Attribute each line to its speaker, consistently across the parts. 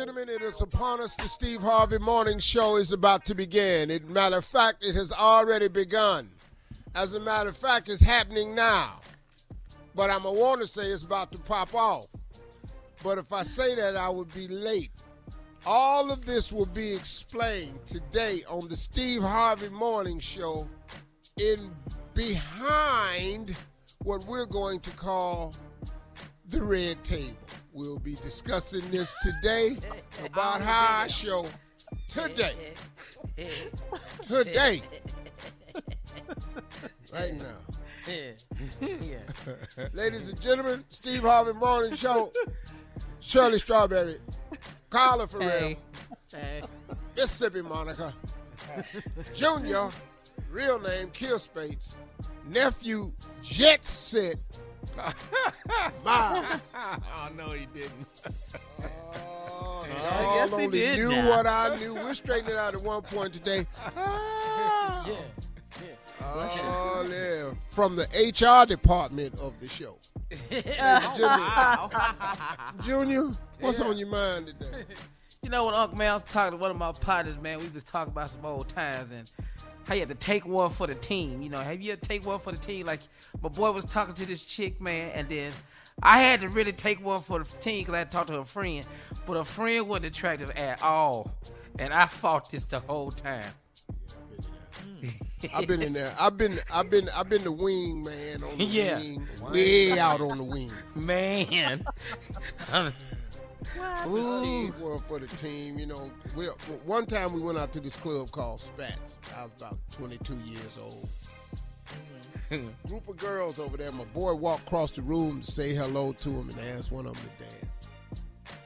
Speaker 1: Gentlemen, it is upon us. The Steve Harvey Morning Show is about to begin. As a matter of fact, it has already begun. As a matter of fact, it's happening now. But I'm to want to say it's about to pop off. But if I say that, I would be late. All of this will be explained today on the Steve Harvey Morning Show in behind what we're going to call the red table. We'll be discussing this today about how I show today. Today. Right now. Ladies and gentlemen, Steve Harvey Morning Show. Shirley Strawberry. Carla Ferrell.
Speaker 2: Hey.
Speaker 1: Mississippi Monica. Junior. Real name Kier Spates. Nephew Jet Set. Miles.
Speaker 2: oh no, he didn't.
Speaker 1: Oh,
Speaker 2: I
Speaker 1: y'all
Speaker 2: he
Speaker 1: only
Speaker 2: did
Speaker 1: knew
Speaker 2: now.
Speaker 1: what I knew. We're straightening it out at one point today.
Speaker 2: yeah.
Speaker 1: Oh, yeah. From the HR department of the show. Junior, what's on your mind today?
Speaker 3: You know what, Uncle man, I was talking to one of my partners, man. We was talking about some old times and how you had to take one for the team. You know, have you ever take one for the team? Like my boy was talking to this chick, man, and then I had to really take one for the team because I had to talk to her friend, but a friend wasn't attractive at all, and I fought this the whole time.
Speaker 1: I've been in there. I've been I've been I've been the wing man on the
Speaker 3: Yeah.
Speaker 1: wing. Way out on the wing.
Speaker 3: Man. Ooh.
Speaker 1: Team work for the team, you know. We, one time we went out to this club called Spats. I was about 22 years old. Mm-hmm. Group of girls over there. My boy walked across the room to say hello to him and asked one of them to dance.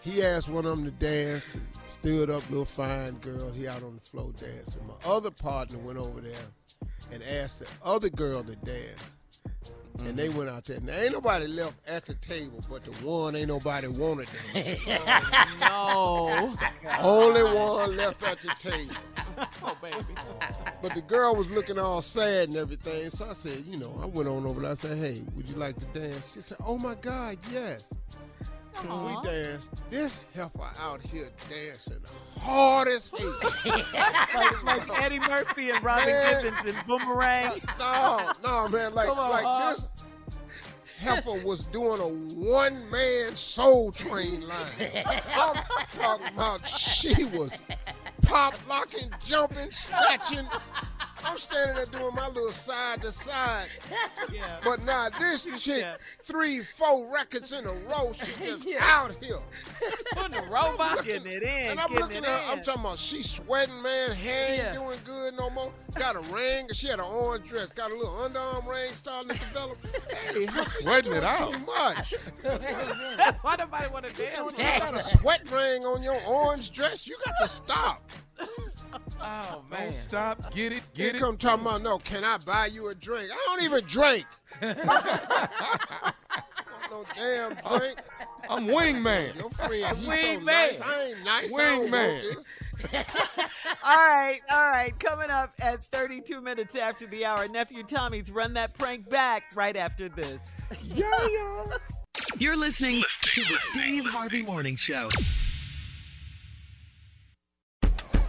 Speaker 1: He asked one of them to dance and stood up, little fine girl. He out on the floor dancing. My other partner went over there and asked the other girl to dance. And they went out there. Now ain't nobody left at the table, but the one ain't nobody wanted to.
Speaker 2: No.
Speaker 1: Only one left at the table.
Speaker 2: oh, baby.
Speaker 1: But the girl was looking all sad and everything. So I said, you know, I went on over there. I said, hey, would you like to dance? She said, oh my God, yes. We danced. This heifer out here dancing hard as hell.
Speaker 4: like, like Eddie Murphy and Robin
Speaker 1: Man.
Speaker 4: Givens and Boomerang.
Speaker 1: no, no, man. Like,
Speaker 3: on,
Speaker 1: like this heifer was doing a one-man soul train line. I'm talking about she was pop locking, jumping, scratching. I'm standing there doing my little side to side.
Speaker 4: Yeah.
Speaker 1: But now this chick,
Speaker 4: Yeah.
Speaker 1: three, four records in a row, she just
Speaker 3: Yeah.
Speaker 1: out here.
Speaker 4: Putting the robot
Speaker 1: looking-
Speaker 4: getting it in.
Speaker 1: And I'm looking at her, I'm talking about she sweating, man. Hair ain't
Speaker 3: Yeah.
Speaker 1: doing good no more. Got a ring. She had an orange dress. Got a little underarm ring starting to develop. Hey, how you
Speaker 2: Sweating it out.
Speaker 1: Too much.
Speaker 4: That's why nobody want to dance.
Speaker 1: you got a sweat ring on your orange dress. You got to stop.
Speaker 3: Oh man.
Speaker 2: Don't stop. Get it.
Speaker 1: Here
Speaker 2: Get it.
Speaker 1: come talking about, no, can I buy you a drink? I don't even drink. no damn drink.
Speaker 2: I'm wingman.
Speaker 1: Your friend, he's so
Speaker 3: Wingman.
Speaker 1: nice. I ain't nice. I don't
Speaker 2: Wingman.
Speaker 4: All right, all right. Coming up at 32 minutes after the hour, nephew Tommy's run that prank back right after this. Yeah.
Speaker 5: You're listening to the Steve Harvey Morning Show.